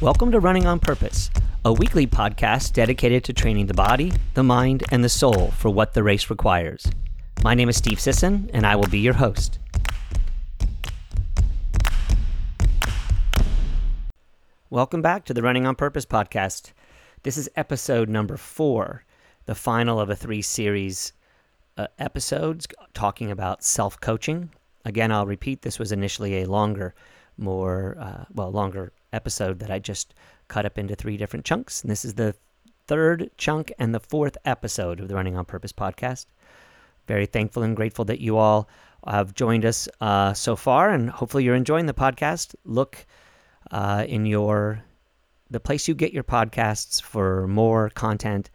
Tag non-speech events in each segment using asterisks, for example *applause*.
Welcome to Running on Purpose, a weekly podcast dedicated to training the body, the mind, and the soul for what the race requires. My name is Steve Sisson, and I will be your host. Welcome back to the Running on Purpose podcast. This is episode number four, the final of a three series uh, episodes talking about self coaching. Again, I'll repeat this was initially a longer, more, uh, well, longer episode that I just cut up into three different chunks. And this is the third chunk and the fourth episode of the Running on Purpose podcast. Very thankful and grateful that you all have joined us uh, so far, and hopefully you're enjoying the podcast. Look uh, in your the place you get your podcasts for more content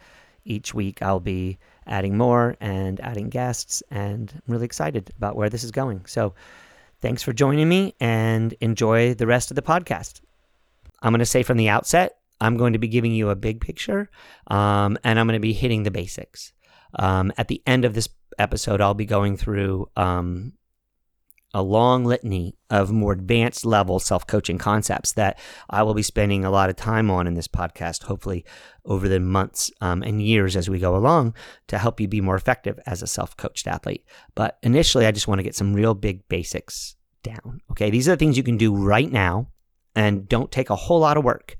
each week. I'll be adding more and adding guests, and I'm really excited about where this is going. So, thanks for joining me, and enjoy the rest of the podcast. I'm going to say from the outset, I'm going to be giving you a big picture um, and I'm going to be hitting the basics. Um, at the end of this episode, I'll be going through um, a long litany of more advanced level self coaching concepts that I will be spending a lot of time on in this podcast, hopefully over the months um, and years as we go along to help you be more effective as a self coached athlete. But initially, I just want to get some real big basics down. Okay, these are the things you can do right now and don't take a whole lot of work.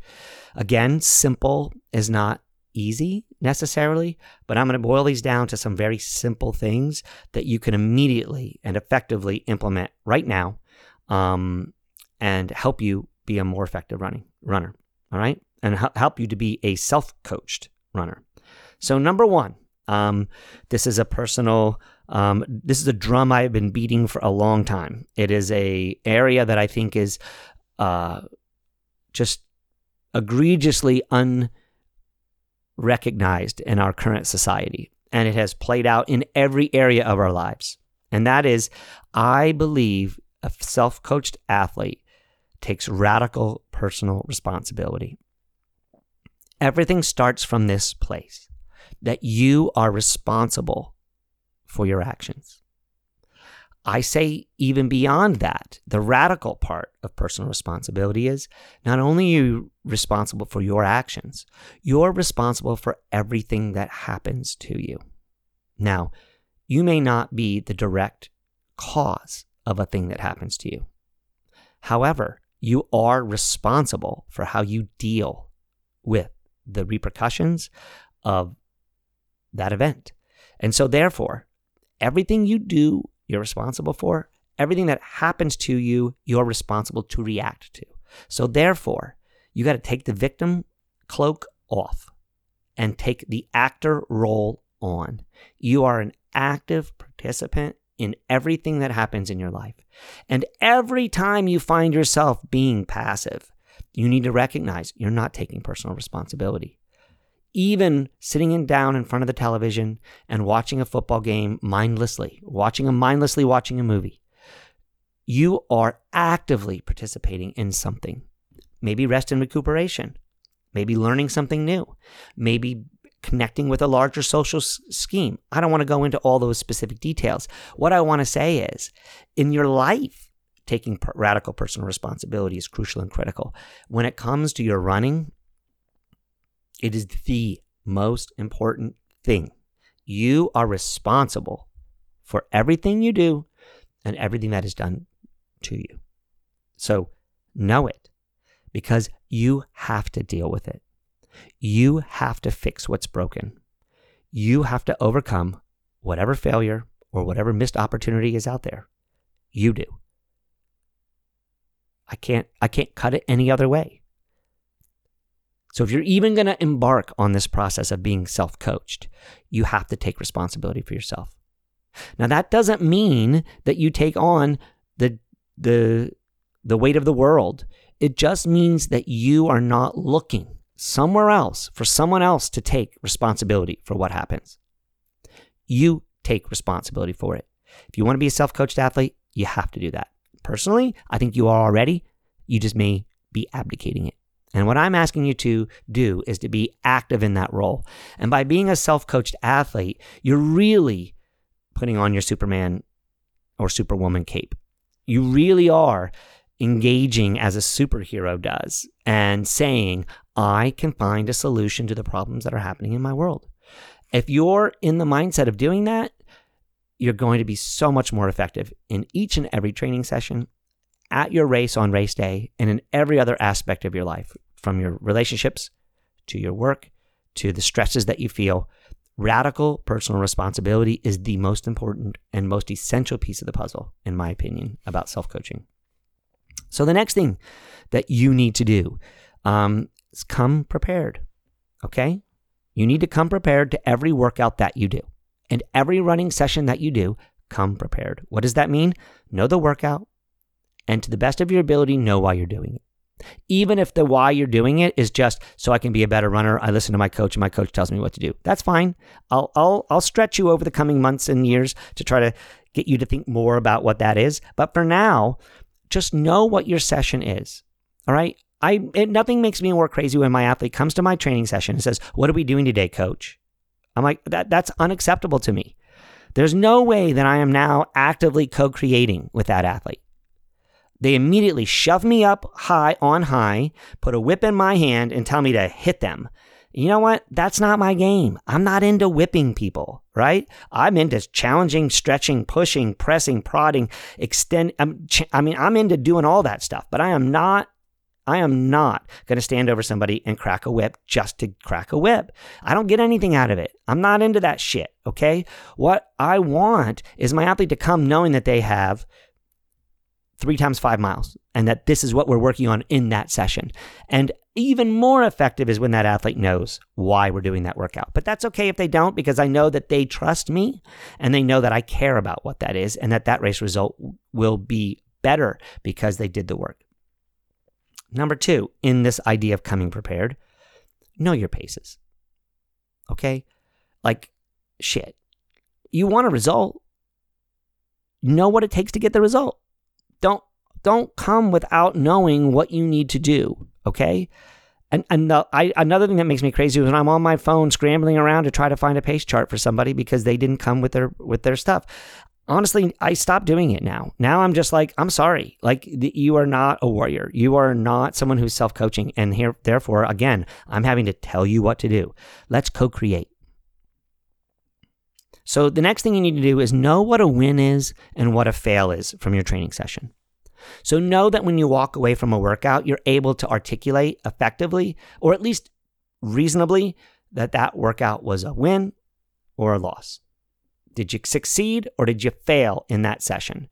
Again, simple is not easy necessarily, but I'm going to boil these down to some very simple things that you can immediately and effectively implement right now um, and help you be a more effective running runner. All right. And help you to be a self coached runner. So, number one, um, this is a personal um, this is a drum I've been beating for a long time. It is a area that I think is uh, just egregiously unrecognized in our current society. And it has played out in every area of our lives. And that is, I believe a self coached athlete takes radical personal responsibility. Everything starts from this place that you are responsible for your actions. I say even beyond that, the radical part of personal responsibility is not only are you responsible for your actions, you're responsible for everything that happens to you. Now, you may not be the direct cause of a thing that happens to you. However, you are responsible for how you deal with the repercussions of that event. And so, therefore, everything you do you're responsible for. Everything that happens to you, you're responsible to react to. So therefore, you got to take the victim cloak off and take the actor role on. You are an active participant in everything that happens in your life. And every time you find yourself being passive, you need to recognize you're not taking personal responsibility even sitting in down in front of the television and watching a football game mindlessly, watching a mindlessly watching a movie, you are actively participating in something. Maybe rest and recuperation, maybe learning something new, maybe connecting with a larger social s- scheme. I don't want to go into all those specific details. What I want to say is in your life, taking radical personal responsibility is crucial and critical. When it comes to your running, it is the most important thing. You are responsible for everything you do and everything that is done to you. So know it because you have to deal with it. You have to fix what's broken. You have to overcome whatever failure or whatever missed opportunity is out there. You do. I can't I can't cut it any other way. So if you're even going to embark on this process of being self coached, you have to take responsibility for yourself. Now that doesn't mean that you take on the the the weight of the world. It just means that you are not looking somewhere else for someone else to take responsibility for what happens. You take responsibility for it. If you want to be a self-coached athlete, you have to do that. Personally, I think you are already. You just may be abdicating it. And what I'm asking you to do is to be active in that role. And by being a self coached athlete, you're really putting on your Superman or Superwoman cape. You really are engaging as a superhero does and saying, I can find a solution to the problems that are happening in my world. If you're in the mindset of doing that, you're going to be so much more effective in each and every training session, at your race on race day, and in every other aspect of your life, from your relationships to your work to the stresses that you feel. Radical personal responsibility is the most important and most essential piece of the puzzle, in my opinion, about self coaching. So, the next thing that you need to do um, is come prepared. Okay? You need to come prepared to every workout that you do. And every running session that you do, come prepared. What does that mean? Know the workout, and to the best of your ability, know why you're doing it. Even if the why you're doing it is just so I can be a better runner, I listen to my coach and my coach tells me what to do. That's fine. I'll I'll I'll stretch you over the coming months and years to try to get you to think more about what that is. But for now, just know what your session is. All right? I it, nothing makes me more crazy when my athlete comes to my training session and says, "What are we doing today, coach?" I'm like, "That that's unacceptable to me." There's no way that I am now actively co-creating with that athlete. They immediately shove me up high on high, put a whip in my hand, and tell me to hit them. You know what? That's not my game. I'm not into whipping people, right? I'm into challenging, stretching, pushing, pressing, prodding, extend. Um, I'm, I mean, I'm into doing all that stuff, but I am not I am not going to stand over somebody and crack a whip just to crack a whip. I don't get anything out of it. I'm not into that shit. Okay. What I want is my athlete to come knowing that they have three times five miles and that this is what we're working on in that session. And even more effective is when that athlete knows why we're doing that workout. But that's okay if they don't because I know that they trust me and they know that I care about what that is and that that race result will be better because they did the work. Number two, in this idea of coming prepared, know your paces. Okay? Like, shit. You want a result. Know what it takes to get the result. Don't don't come without knowing what you need to do. Okay. And, and the, I, another thing that makes me crazy is when I'm on my phone scrambling around to try to find a pace chart for somebody because they didn't come with their with their stuff. Honestly, I stopped doing it now. Now I'm just like, I'm sorry. Like you are not a warrior. You are not someone who's self coaching, and here, therefore, again, I'm having to tell you what to do. Let's co-create. So the next thing you need to do is know what a win is and what a fail is from your training session. So know that when you walk away from a workout, you're able to articulate effectively or at least reasonably that that workout was a win or a loss. Did you succeed or did you fail in that session?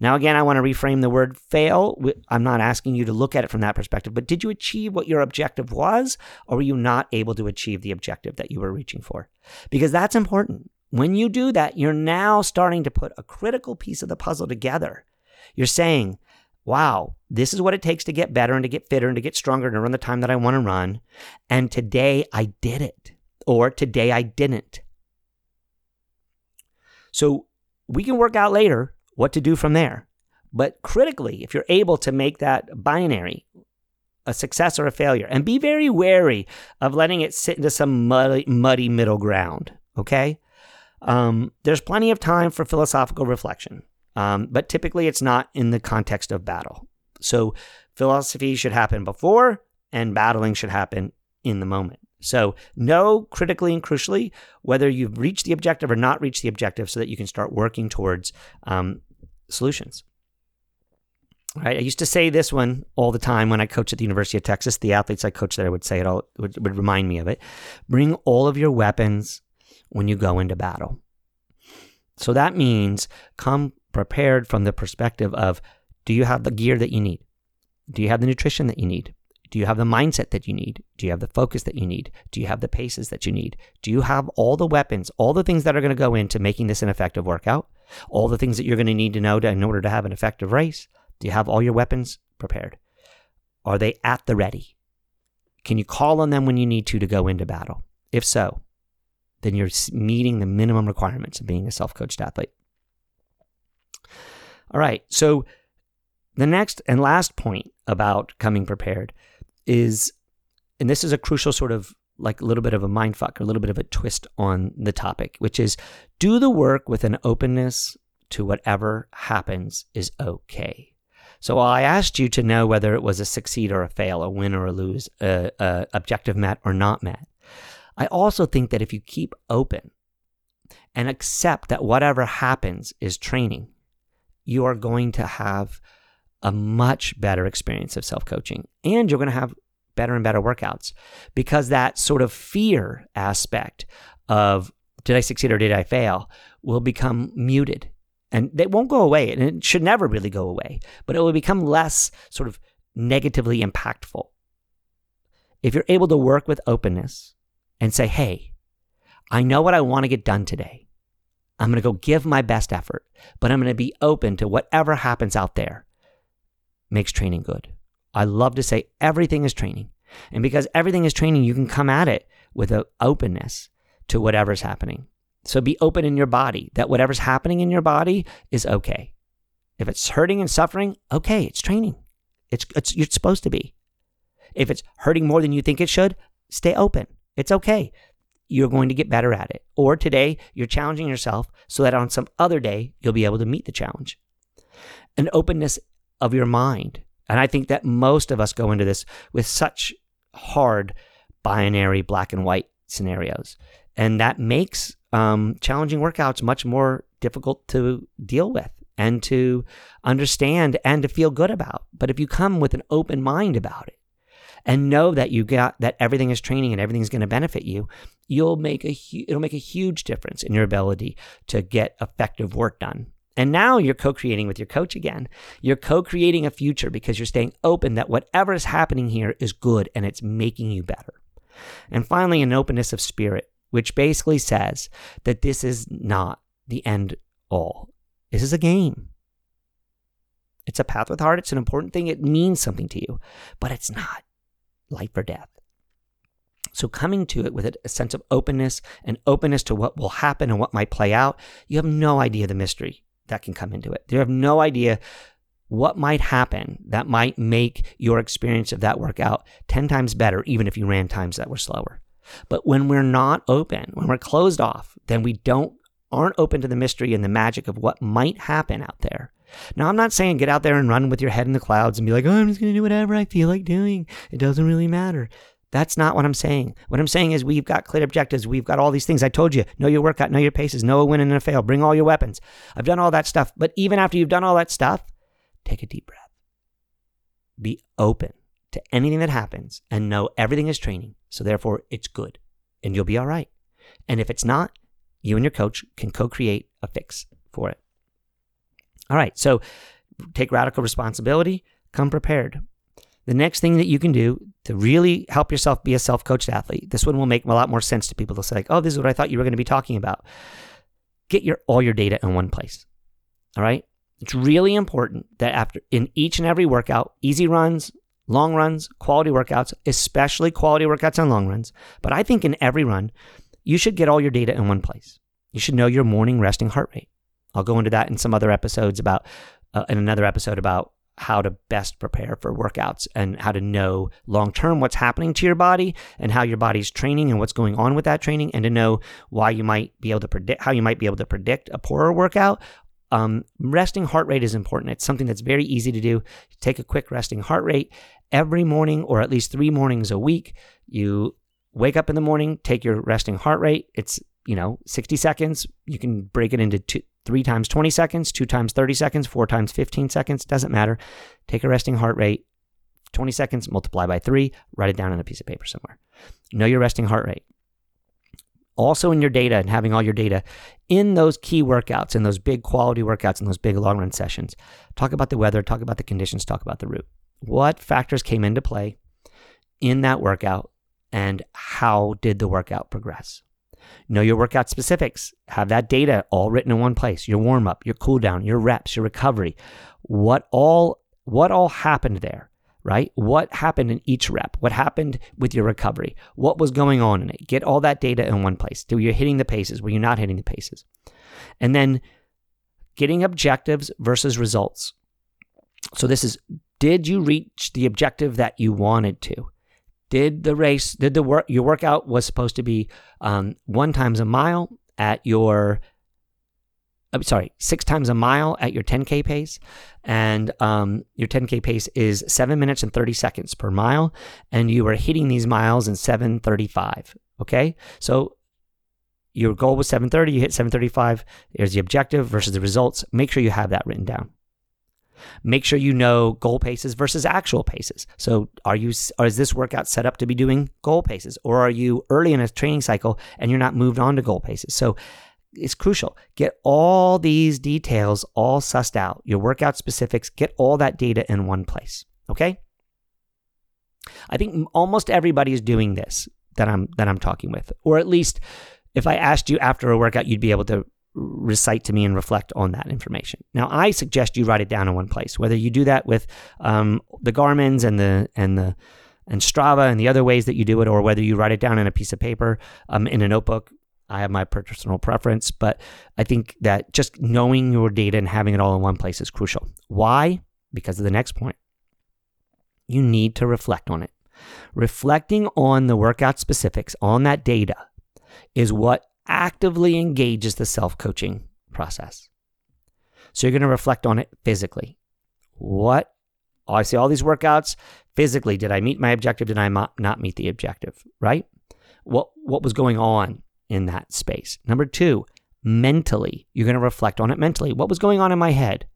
Now, again, I want to reframe the word fail. I'm not asking you to look at it from that perspective, but did you achieve what your objective was, or were you not able to achieve the objective that you were reaching for? Because that's important. When you do that, you're now starting to put a critical piece of the puzzle together. You're saying, wow, this is what it takes to get better and to get fitter and to get stronger and to run the time that I want to run. And today I did it, or today I didn't. So we can work out later what to do from there. But critically, if you're able to make that binary, a success or a failure, and be very wary of letting it sit into some muddy, muddy middle ground, okay? Um, there's plenty of time for philosophical reflection, um, but typically it's not in the context of battle. So philosophy should happen before, and battling should happen in the moment. So know critically and crucially whether you've reached the objective or not reached the objective, so that you can start working towards um, solutions. Right. I used to say this one all the time when I coached at the University of Texas. The athletes I coached there would say it all would, would remind me of it. Bring all of your weapons when you go into battle. So that means come prepared from the perspective of do you have the gear that you need? Do you have the nutrition that you need? Do you have the mindset that you need? Do you have the focus that you need? Do you have the paces that you need? Do you have all the weapons, all the things that are going to go into making this an effective workout? All the things that you're going to need to know to, in order to have an effective race? Do you have all your weapons prepared? Are they at the ready? Can you call on them when you need to to go into battle? If so, then you're meeting the minimum requirements of being a self coached athlete. All right. So, the next and last point about coming prepared is, and this is a crucial sort of like a little bit of a mind fuck, or a little bit of a twist on the topic, which is do the work with an openness to whatever happens is okay. So I asked you to know whether it was a succeed or a fail, a win or a lose, a, a objective met or not met. I also think that if you keep open and accept that whatever happens is training, you are going to have a much better experience of self coaching and you're going to have better and better workouts because that sort of fear aspect of did I succeed or did I fail will become muted and they won't go away and it should never really go away, but it will become less sort of negatively impactful. If you're able to work with openness and say, hey, I know what I want to get done today. I'm going to go give my best effort, but I'm going to be open to whatever happens out there makes training good. I love to say everything is training. And because everything is training, you can come at it with an openness to whatever's happening. So be open in your body that whatever's happening in your body is okay. If it's hurting and suffering, okay, it's training. It's, it's you're supposed to be. If it's hurting more than you think it should, stay open. It's okay. You're going to get better at it. Or today, you're challenging yourself so that on some other day, you'll be able to meet the challenge. An openness of your mind. And I think that most of us go into this with such hard binary black and white scenarios. And that makes um, challenging workouts much more difficult to deal with and to understand and to feel good about. But if you come with an open mind about it and know that you got that everything is training and everything's going to benefit you, you'll make a hu- it'll make a huge difference in your ability to get effective work done. And now you're co creating with your coach again. You're co creating a future because you're staying open that whatever is happening here is good and it's making you better. And finally, an openness of spirit, which basically says that this is not the end all. This is a game. It's a path with heart. It's an important thing. It means something to you, but it's not life or death. So, coming to it with a sense of openness and openness to what will happen and what might play out, you have no idea the mystery that can come into it. You have no idea what might happen that might make your experience of that workout 10 times better, even if you ran times that were slower. But when we're not open, when we're closed off, then we don't aren't open to the mystery and the magic of what might happen out there. Now, I'm not saying get out there and run with your head in the clouds and be like, oh, I'm just going to do whatever I feel like doing. It doesn't really matter. That's not what I'm saying. What I'm saying is we've got clear objectives. We've got all these things. I told you, know your workout, know your paces, know a win and a fail. Bring all your weapons. I've done all that stuff. But even after you've done all that stuff, take a deep breath. Be open to anything that happens and know everything is training. So therefore, it's good and you'll be all right. And if it's not, you and your coach can co create a fix for it. All right. So take radical responsibility, come prepared. The next thing that you can do to really help yourself be a self coached athlete, this one will make a lot more sense to people. They'll say, like, oh, this is what I thought you were going to be talking about. Get your all your data in one place. All right. It's really important that after in each and every workout, easy runs, long runs, quality workouts, especially quality workouts and long runs, but I think in every run, you should get all your data in one place. You should know your morning resting heart rate. I'll go into that in some other episodes about, uh, in another episode about how to best prepare for workouts and how to know long term what's happening to your body and how your body's training and what's going on with that training and to know why you might be able to predict how you might be able to predict a poorer workout. Um, resting heart rate is important. It's something that's very easy to do. Take a quick resting heart rate. Every morning or at least three mornings a week you wake up in the morning take your resting heart rate. It's you know 60 seconds you can break it into two, three times 20 seconds, two times 30 seconds, four times 15 seconds, doesn't matter. Take a resting heart rate, 20 seconds, multiply by three, write it down on a piece of paper somewhere. Know your resting heart rate. Also, in your data and having all your data in those key workouts, in those big quality workouts, in those big long run sessions, talk about the weather, talk about the conditions, talk about the route. What factors came into play in that workout, and how did the workout progress? Know your workout specifics. Have that data all written in one place. Your warm up, your cool down, your reps, your recovery. What all what all happened there, right? What happened in each rep? What happened with your recovery? What was going on in it? Get all that data in one place. Were you hitting the paces? Were you not hitting the paces? And then getting objectives versus results. So this is did you reach the objective that you wanted to? Did the race, did the work, your workout was supposed to be um, one times a mile at your I'm sorry, six times a mile at your 10K pace. And um, your 10K pace is seven minutes and 30 seconds per mile. And you are hitting these miles in 735. Okay. So your goal was 730, you hit 735. There's the objective versus the results. Make sure you have that written down. Make sure you know goal paces versus actual paces. So, are you or is this workout set up to be doing goal paces, or are you early in a training cycle and you're not moved on to goal paces? So, it's crucial. Get all these details all sussed out, your workout specifics, get all that data in one place. Okay? I think almost everybody is doing this that I'm that I'm talking with. Or at least if I asked you after a workout, you'd be able to recite to me and reflect on that information. Now, I suggest you write it down in one place. Whether you do that with um, the Garmin's and the and the and Strava and the other ways that you do it, or whether you write it down in a piece of paper um, in a notebook, I have my personal preference, but I think that just knowing your data and having it all in one place is crucial. Why? Because of the next point. You need to reflect on it. Reflecting on the workout specifics on that data is what actively engages the self coaching process. So you're going to reflect on it physically. What? Oh, I see all these workouts. Physically, did I meet my objective? Did I not meet the objective? Right? What what was going on in that space? Number two, mentally, you're going to reflect on it mentally. What was going on in my head?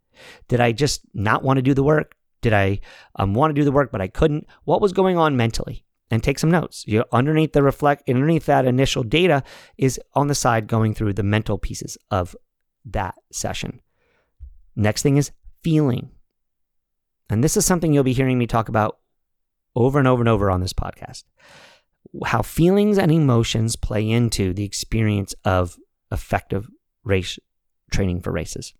Did I just not want to do the work? Did I um, want to do the work but I couldn't? What was going on mentally? And take some notes. You underneath the reflect underneath that initial data is on the side going through the mental pieces of that session. Next thing is feeling. And this is something you'll be hearing me talk about over and over and over on this podcast. How feelings and emotions play into the experience of effective race training for races.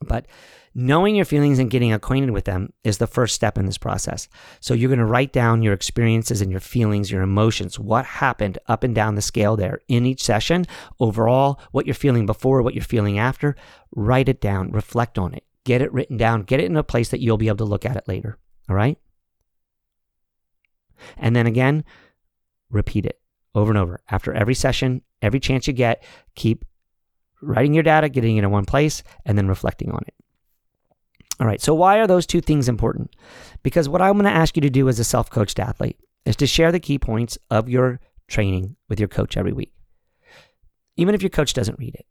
But knowing your feelings and getting acquainted with them is the first step in this process. So you're going to write down your experiences and your feelings, your emotions, what happened up and down the scale there in each session, overall, what you're feeling before, what you're feeling after. Write it down, reflect on it, get it written down, get it in a place that you'll be able to look at it later. All right? And then again, repeat it over and over. After every session, every chance you get, keep writing your data, getting it in one place, and then reflecting on it. All right, so why are those two things important? Because what I'm going to ask you to do as a self coached athlete is to share the key points of your training with your coach every week, even if your coach doesn't read it.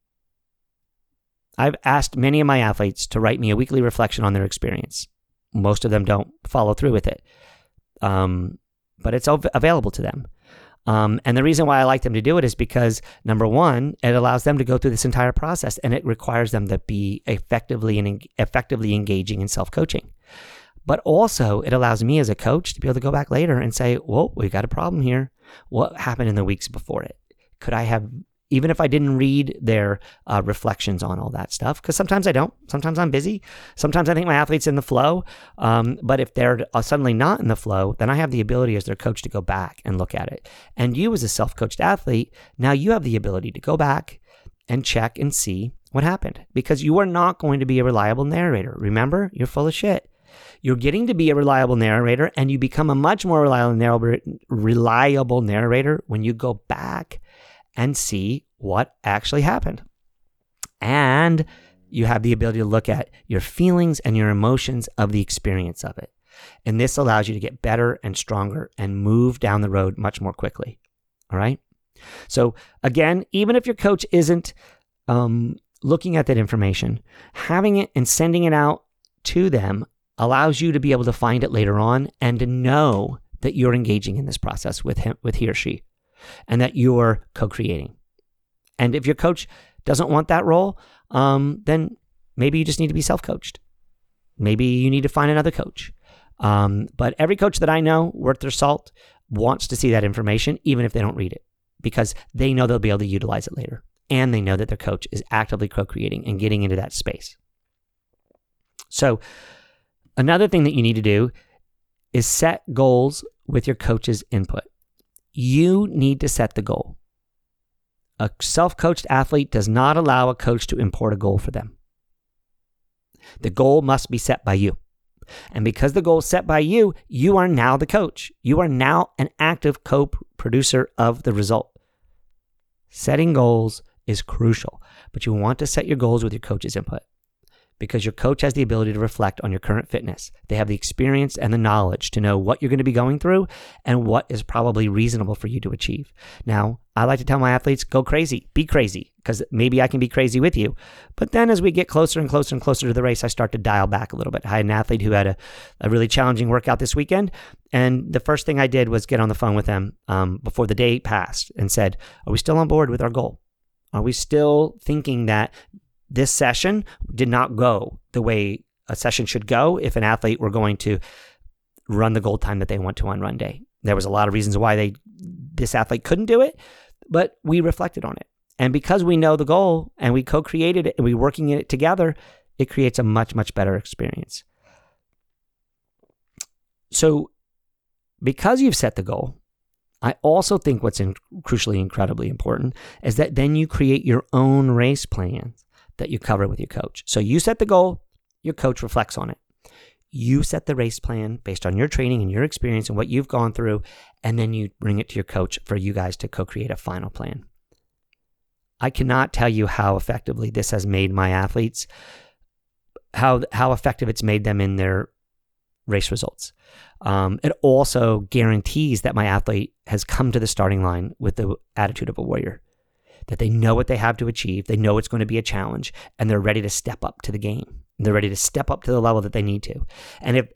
I've asked many of my athletes to write me a weekly reflection on their experience. Most of them don't follow through with it, um, but it's available to them. Um, and the reason why I like them to do it is because number one, it allows them to go through this entire process, and it requires them to be effectively and effectively engaging in self coaching. But also, it allows me as a coach to be able to go back later and say, "Well, we got a problem here. What happened in the weeks before it? Could I have even if I didn't read their uh, reflections on all that stuff, because sometimes I don't. Sometimes I'm busy. Sometimes I think my athlete's in the flow. Um, but if they're uh, suddenly not in the flow, then I have the ability as their coach to go back and look at it. And you, as a self coached athlete, now you have the ability to go back and check and see what happened because you are not going to be a reliable narrator. Remember, you're full of shit. You're getting to be a reliable narrator, and you become a much more reliable narrator when you go back and see what actually happened. And you have the ability to look at your feelings and your emotions of the experience of it. And this allows you to get better and stronger and move down the road much more quickly. All right. So, again, even if your coach isn't um, looking at that information, having it and sending it out to them allows you to be able to find it later on and to know that you're engaging in this process with him, with he or she and that you're co creating. And if your coach doesn't want that role, um, then maybe you just need to be self coached. Maybe you need to find another coach. Um, but every coach that I know, worth their salt, wants to see that information, even if they don't read it, because they know they'll be able to utilize it later. And they know that their coach is actively co creating and getting into that space. So, another thing that you need to do is set goals with your coach's input. You need to set the goal. A self coached athlete does not allow a coach to import a goal for them. The goal must be set by you. And because the goal is set by you, you are now the coach. You are now an active co producer of the result. Setting goals is crucial, but you want to set your goals with your coach's input because your coach has the ability to reflect on your current fitness. They have the experience and the knowledge to know what you're going to be going through and what is probably reasonable for you to achieve. Now, I like to tell my athletes, go crazy, be crazy, because maybe I can be crazy with you. But then as we get closer and closer and closer to the race, I start to dial back a little bit. I had an athlete who had a, a really challenging workout this weekend. And the first thing I did was get on the phone with them um, before the day passed and said, Are we still on board with our goal? Are we still thinking that this session did not go the way a session should go if an athlete were going to run the goal time that they want to on run day. There was a lot of reasons why they this athlete couldn't do it, but we reflected on it. And because we know the goal and we co-created it and we're working in it together, it creates a much much better experience. So because you've set the goal, I also think what's in, crucially incredibly important is that then you create your own race plans that you cover with your coach. So you set the goal, your coach reflects on it. You set the race plan based on your training and your experience and what you've gone through, and then you bring it to your coach for you guys to co create a final plan. I cannot tell you how effectively this has made my athletes, how, how effective it's made them in their race results. Um, it also guarantees that my athlete has come to the starting line with the attitude of a warrior that they know what they have to achieve, they know it's going to be a challenge, and they're ready to step up to the game. They're ready to step up to the level that they need to. And if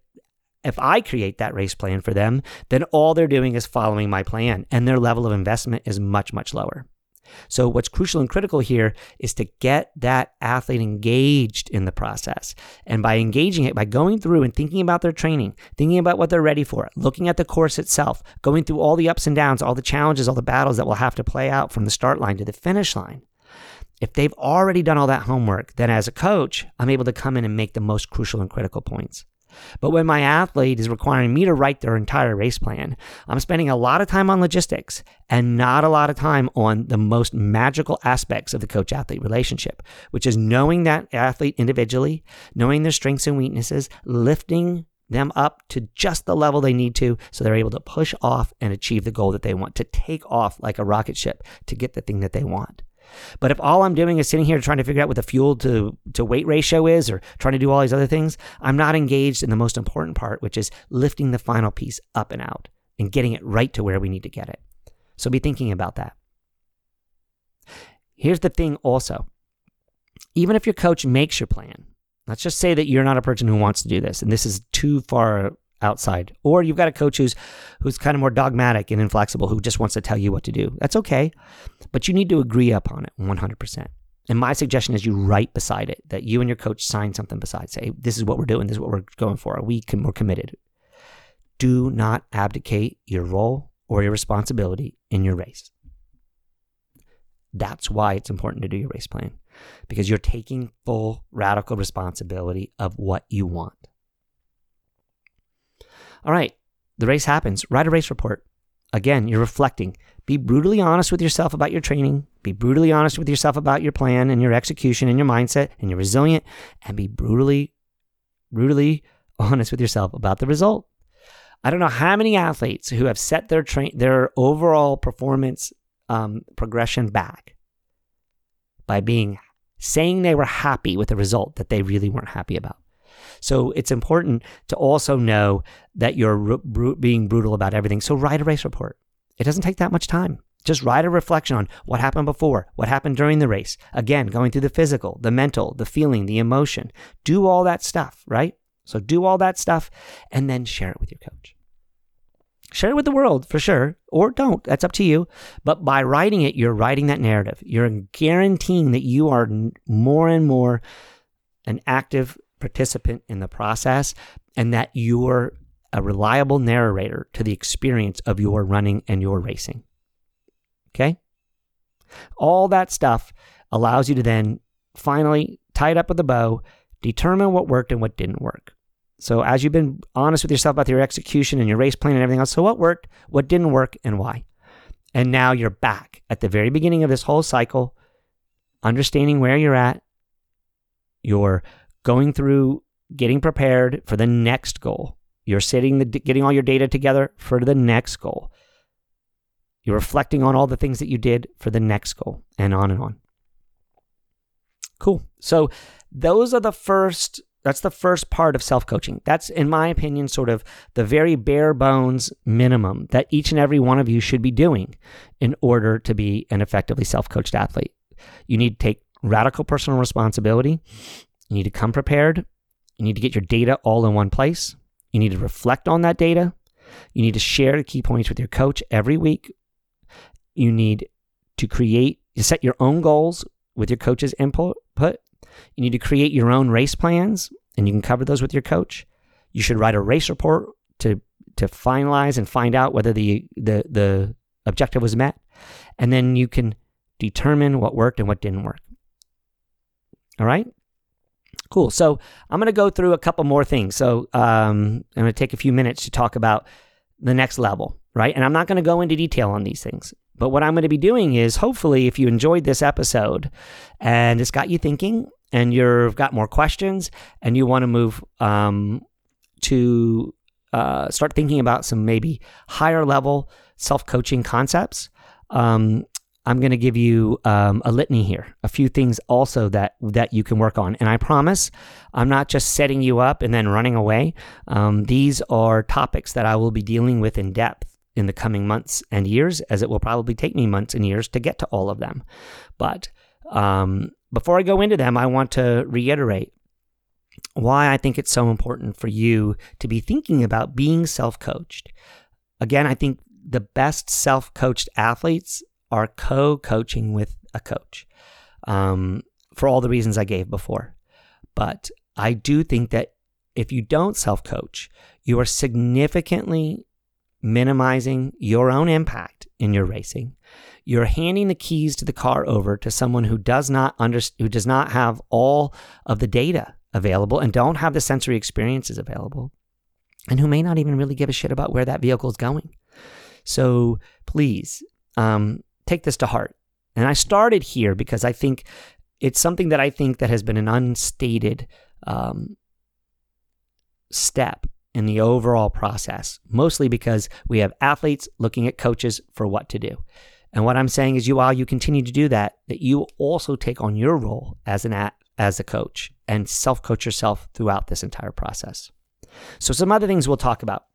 if I create that race plan for them, then all they're doing is following my plan, and their level of investment is much, much lower. So, what's crucial and critical here is to get that athlete engaged in the process. And by engaging it, by going through and thinking about their training, thinking about what they're ready for, looking at the course itself, going through all the ups and downs, all the challenges, all the battles that will have to play out from the start line to the finish line. If they've already done all that homework, then as a coach, I'm able to come in and make the most crucial and critical points. But when my athlete is requiring me to write their entire race plan, I'm spending a lot of time on logistics and not a lot of time on the most magical aspects of the coach athlete relationship, which is knowing that athlete individually, knowing their strengths and weaknesses, lifting them up to just the level they need to so they're able to push off and achieve the goal that they want, to take off like a rocket ship to get the thing that they want. But if all I'm doing is sitting here trying to figure out what the fuel to, to weight ratio is or trying to do all these other things, I'm not engaged in the most important part, which is lifting the final piece up and out and getting it right to where we need to get it. So be thinking about that. Here's the thing also even if your coach makes your plan, let's just say that you're not a person who wants to do this and this is too far outside. Or you've got a coach who's who's kind of more dogmatic and inflexible who just wants to tell you what to do. That's okay. But you need to agree upon it 100%. And my suggestion is you write beside it that you and your coach sign something beside. Say, this is what we're doing. This is what we're going for. We can, we're committed. Do not abdicate your role or your responsibility in your race. That's why it's important to do your race plan because you're taking full radical responsibility of what you want. All right, the race happens. Write a race report. Again, you're reflecting. Be brutally honest with yourself about your training. Be brutally honest with yourself about your plan and your execution and your mindset and you're resilient and be brutally, brutally *laughs* honest with yourself about the result. I don't know how many athletes who have set their train their overall performance um, progression back by being saying they were happy with a result that they really weren't happy about. So it's important to also know that you're being brutal about everything. So write a race report. It doesn't take that much time. Just write a reflection on what happened before, what happened during the race. Again, going through the physical, the mental, the feeling, the emotion. Do all that stuff, right? So do all that stuff and then share it with your coach. Share it with the world for sure, or don't. That's up to you. But by writing it, you're writing that narrative. You're guaranteeing that you are more and more an active participant in the process and that you're a reliable narrator to the experience of your running and your racing. Okay? All that stuff allows you to then finally tie it up with a bow, determine what worked and what didn't work. So, as you've been honest with yourself about your execution and your race plan and everything else, so what worked, what didn't work, and why? And now you're back at the very beginning of this whole cycle, understanding where you're at. You're going through getting prepared for the next goal. You're sitting the, getting all your data together for the next goal. You're reflecting on all the things that you did for the next goal and on and on. Cool. So those are the first that's the first part of self coaching. That's, in my opinion, sort of the very bare bones minimum that each and every one of you should be doing in order to be an effectively self coached athlete. You need to take radical personal responsibility. You need to come prepared. You need to get your data all in one place. You need to reflect on that data. You need to share the key points with your coach every week. You need to create, you set your own goals with your coach's input you need to create your own race plans, and you can cover those with your coach. You should write a race report to to finalize and find out whether the the the objective was met, and then you can determine what worked and what didn't work. All right. Cool. So I'm going to go through a couple more things. So um, I'm going to take a few minutes to talk about the next level, right? And I'm not going to go into detail on these things. But what I'm going to be doing is hopefully, if you enjoyed this episode and it's got you thinking and you've got more questions and you want to move um, to uh, start thinking about some maybe higher level self coaching concepts, um, I'm going to give you um, a litany here, a few things also that that you can work on. And I promise, I'm not just setting you up and then running away. Um, these are topics that I will be dealing with in depth in the coming months and years, as it will probably take me months and years to get to all of them. But um, before I go into them, I want to reiterate why I think it's so important for you to be thinking about being self coached. Again, I think the best self coached athletes are co coaching with a coach um, for all the reasons I gave before. But I do think that if you don't self coach, you are significantly minimizing your own impact in your racing you're handing the keys to the car over to someone who does not under, who does not have all of the data available and don't have the sensory experiences available and who may not even really give a shit about where that vehicle is going. So please um, take this to heart. And I started here because I think it's something that I think that has been an unstated um, step in the overall process, mostly because we have athletes looking at coaches for what to do. And what I'm saying is, you while you continue to do that, that you also take on your role as an at, as a coach and self coach yourself throughout this entire process. So, some other things we'll talk about: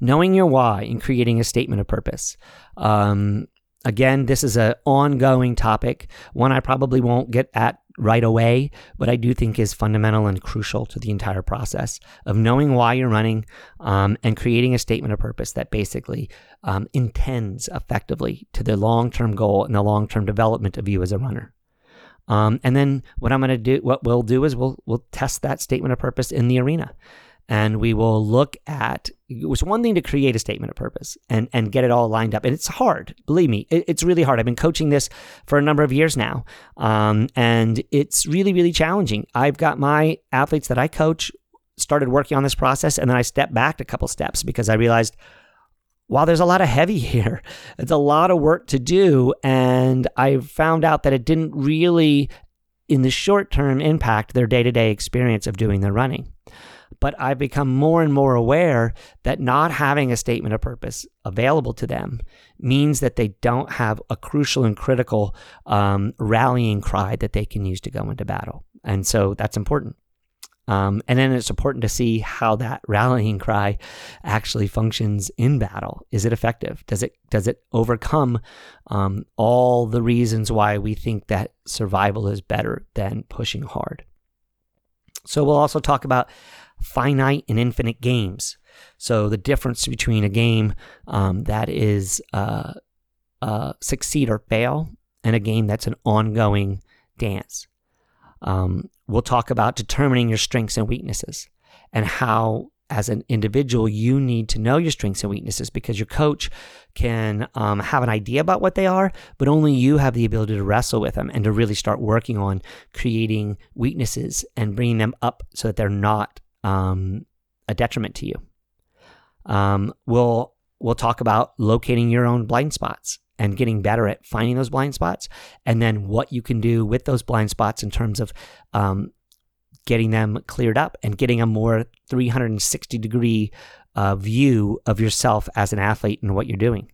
knowing your why and creating a statement of purpose. Um, again, this is an ongoing topic, one I probably won't get at right away, but I do think is fundamental and crucial to the entire process of knowing why you're running um, and creating a statement of purpose that basically um, intends effectively to the long term goal and the long term development of you as a runner. Um, and then what I'm going to do, what we'll do is we'll we'll test that statement of purpose in the arena and we will look at it was one thing to create a statement of purpose and and get it all lined up. And it's hard believe me it, it's really hard. I've been coaching this for a number of years now um, and it's really really challenging. I've got my athletes that i coach started working on this process and then i stepped back a couple steps because i realized while there's a lot of heavy *laughs* here. It's a lot of work to do and i found out that it didn't really in the short term impact their day-to-day experience of doing their running but I've become more and more aware that not having a statement of purpose available to them means that they don't have a crucial and critical um, rallying cry that they can use to go into battle. And so that's important. Um, and then it's important to see how that *laughs* rallying cry actually functions in battle. Is it effective? Does it does it overcome um, all the reasons why we think that survival is better than pushing hard? So we'll also talk about finite and infinite games. So the difference between a game um, that is uh, uh, succeed or fail and a game that's an ongoing dance. Um, we'll talk about determining your strengths and weaknesses and how as an individual, you need to know your strengths and weaknesses because your coach can um, have an idea about what they are, but only you have the ability to wrestle with them and to really start working on creating weaknesses and bringing them up so that they're not um, a detriment to you. Um, we'll we'll talk about locating your own blind spots and getting better at finding those blind spots, and then what you can do with those blind spots in terms of um, getting them cleared up and getting a more 360 degree uh, view of yourself as an athlete and what you're doing.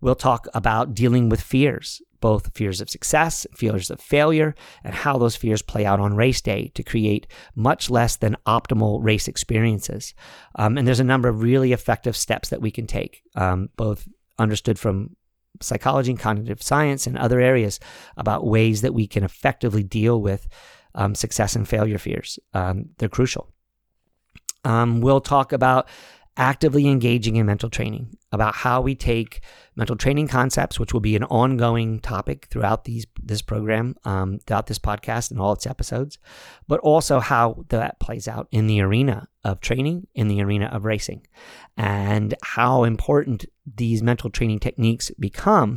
We'll talk about dealing with fears, both fears of success, fears of failure, and how those fears play out on race day to create much less than optimal race experiences. Um, and there's a number of really effective steps that we can take, um, both understood from psychology and cognitive science and other areas about ways that we can effectively deal with um, success and failure fears. Um, they're crucial. Um, we'll talk about actively engaging in mental training, about how we take mental training concepts, which will be an ongoing topic throughout these this program, um, throughout this podcast and all its episodes, but also how that plays out in the arena of training, in the arena of racing, and how important these mental training techniques become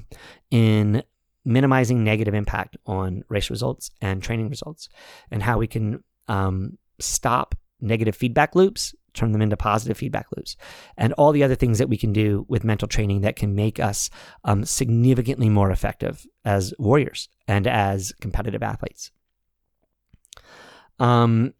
in minimizing negative impact on race results and training results, and how we can um, stop negative feedback loops turn them into positive feedback loops, and all the other things that we can do with mental training that can make us um, significantly more effective as warriors and as competitive athletes. Um,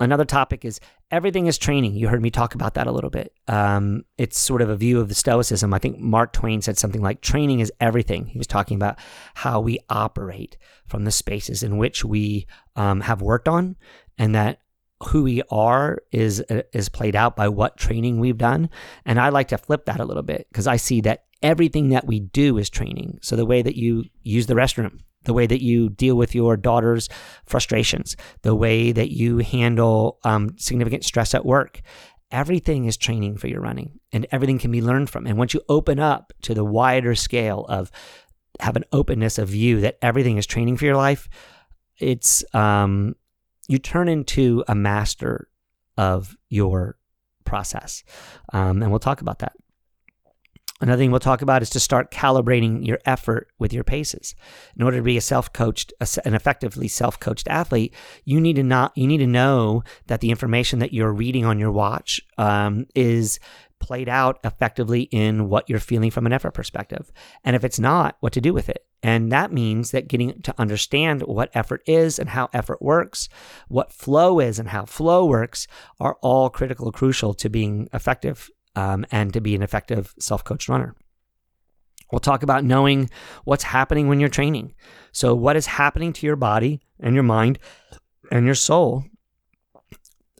another topic is everything is training. You heard me talk about that a little bit. Um, it's sort of a view of the Stoicism. I think Mark Twain said something like training is everything. He was talking about how we operate from the spaces in which we um, have worked on, and that who we are is is played out by what training we've done. And i like to flip that a little bit because i see that everything that we do is training. So the way that you use the restroom the way that you deal with your daughter's frustrations the way that you handle um, significant stress at work everything is training for your running and everything can be learned from. And once you open up to the wider scale of have an openness of view that everything is training for your life it's um you turn into a master of your process. Um, and we'll talk about that. Another thing we'll talk about is to start calibrating your effort with your paces. In order to be a self-coached, an effectively self-coached athlete, you need to not, you need to know that the information that you're reading on your watch um, is played out effectively in what you're feeling from an effort perspective. And if it's not, what to do with it. And that means that getting to understand what effort is and how effort works, what flow is and how flow works are all critical, crucial to being effective um, and to be an effective self coached runner. We'll talk about knowing what's happening when you're training. So, what is happening to your body and your mind and your soul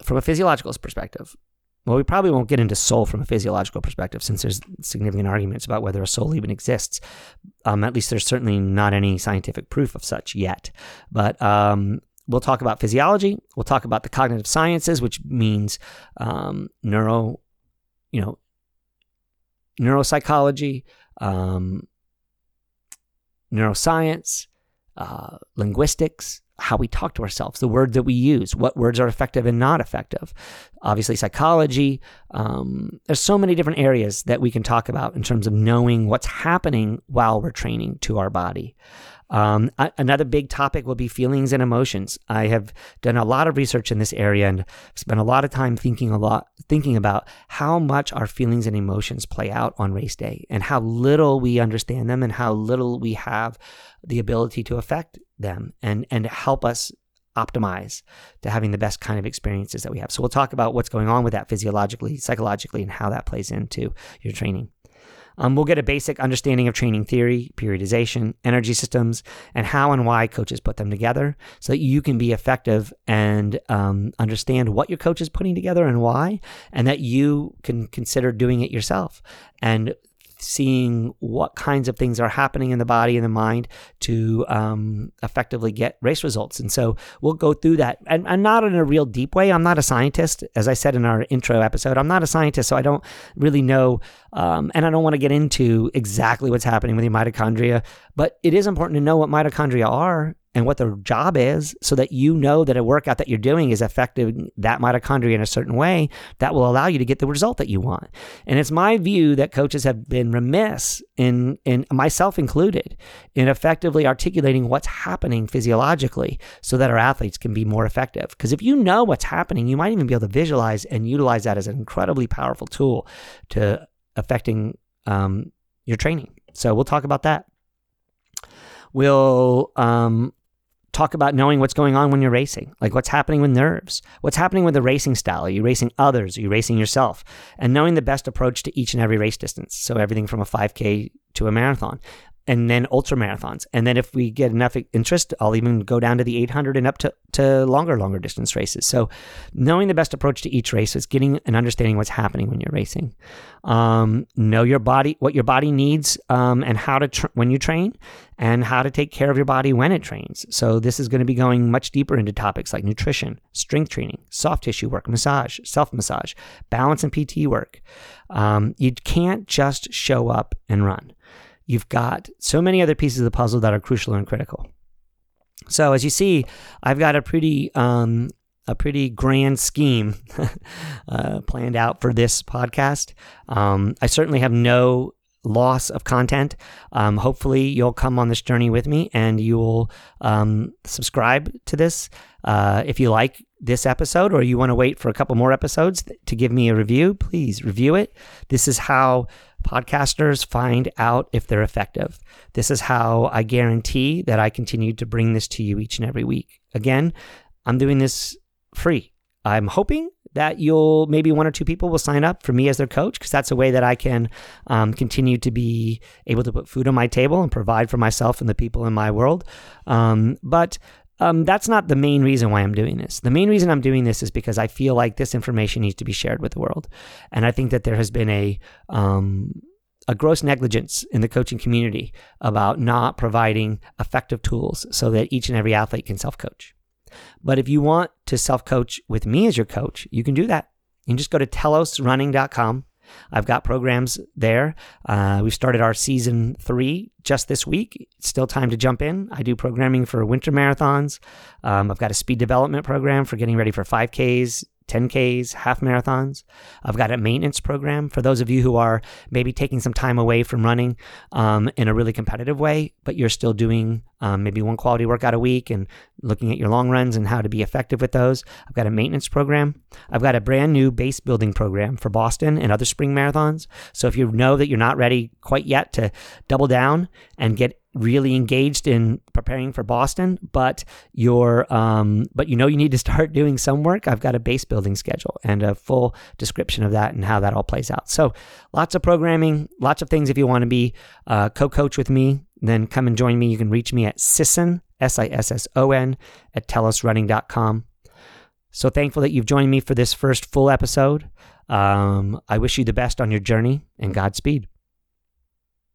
from a physiological perspective? Well, we probably won't get into soul from a physiological perspective since there's significant arguments about whether a soul even exists. Um, at least there's certainly not any scientific proof of such yet. But um, we'll talk about physiology. We'll talk about the cognitive sciences, which means um, neuro, you know, neuropsychology, um, neuroscience, uh, linguistics, how we talk to ourselves, the words that we use, what words are effective and not effective. Obviously, psychology. Um, there's so many different areas that we can talk about in terms of knowing what's happening while we're training to our body. Um, another big topic will be feelings and emotions. I have done a lot of research in this area and spent a lot of time thinking a lot, thinking about how much our feelings and emotions play out on race day and how little we understand them and how little we have the ability to affect them and, and help us optimize to having the best kind of experiences that we have. So we'll talk about what's going on with that physiologically, psychologically, and how that plays into your training. Um, we'll get a basic understanding of training theory, periodization, energy systems, and how and why coaches put them together so that you can be effective and um, understand what your coach is putting together and why, and that you can consider doing it yourself. And seeing what kinds of things are happening in the body and the mind to um, effectively get race results. And so we'll go through that. And, and not in a real deep way. I'm not a scientist. As I said in our intro episode, I'm not a scientist, so I don't really know. Um, and I don't want to get into exactly what's happening with your mitochondria. But it is important to know what mitochondria are and what their job is so that you know that a workout that you're doing is affecting that mitochondria in a certain way that will allow you to get the result that you want. And it's my view that coaches have been remiss in, in myself included, in effectively articulating what's happening physiologically so that our athletes can be more effective. Because if you know what's happening, you might even be able to visualize and utilize that as an incredibly powerful tool to affecting um, your training. So we'll talk about that. We'll um, talk about knowing what's going on when you're racing, like what's happening with nerves, what's happening with the racing style. Are you racing others? Are you racing yourself? And knowing the best approach to each and every race distance. So everything from a 5K to a marathon and then ultra marathons. And then if we get enough interest, I'll even go down to the 800 and up to, to longer, longer distance races. So knowing the best approach to each race is getting and understanding what's happening when you're racing. Um, know your body, what your body needs, um, and how to, when you train and how to take care of your body when it trains. So this is going to be going much deeper into topics like nutrition, strength training, soft tissue work, massage, self massage, balance and PT work. Um, you can't just show up and run you've got so many other pieces of the puzzle that are crucial and critical. So as you see, I've got a pretty um, a pretty grand scheme *laughs* uh, planned out for this podcast. Um, I certainly have no loss of content. Um, hopefully, you'll come on this journey with me and you will um, subscribe to this. Uh, if you like this episode or you want to wait for a couple more episodes to give me a review, please review it. This is how podcasters find out if they're effective. This is how I guarantee that I continue to bring this to you each and every week. Again, I'm doing this free. I'm hoping that you'll maybe one or two people will sign up for me as their coach because that's a way that I can um, continue to be able to put food on my table and provide for myself and the people in my world. Um, but um, that's not the main reason why I'm doing this. The main reason I'm doing this is because I feel like this information needs to be shared with the world, and I think that there has been a um, a gross negligence in the coaching community about not providing effective tools so that each and every athlete can self coach. But if you want to self coach with me as your coach, you can do that. You can just go to telosrunning.com I've got programs there. Uh, we've started our season three just this week. It's still time to jump in. I do programming for winter marathons. Um, I've got a speed development program for getting ready for 5Ks, 10Ks, half marathons. I've got a maintenance program for those of you who are maybe taking some time away from running um, in a really competitive way, but you're still doing um, maybe one quality workout a week and looking at your long runs and how to be effective with those. I've got a maintenance program. I've got a brand new base building program for Boston and other spring marathons. So if you know that you're not ready quite yet to double down and get really engaged in preparing for Boston, but you're um, but you know you need to start doing some work. I've got a base building schedule and a full description of that and how that all plays out. So lots of programming, lots of things. If you want to be uh, co-coach with me, then come and join me. You can reach me at Sisson S I S S O N at telosrunning.com. So thankful that you've joined me for this first full episode. Um, I wish you the best on your journey and Godspeed.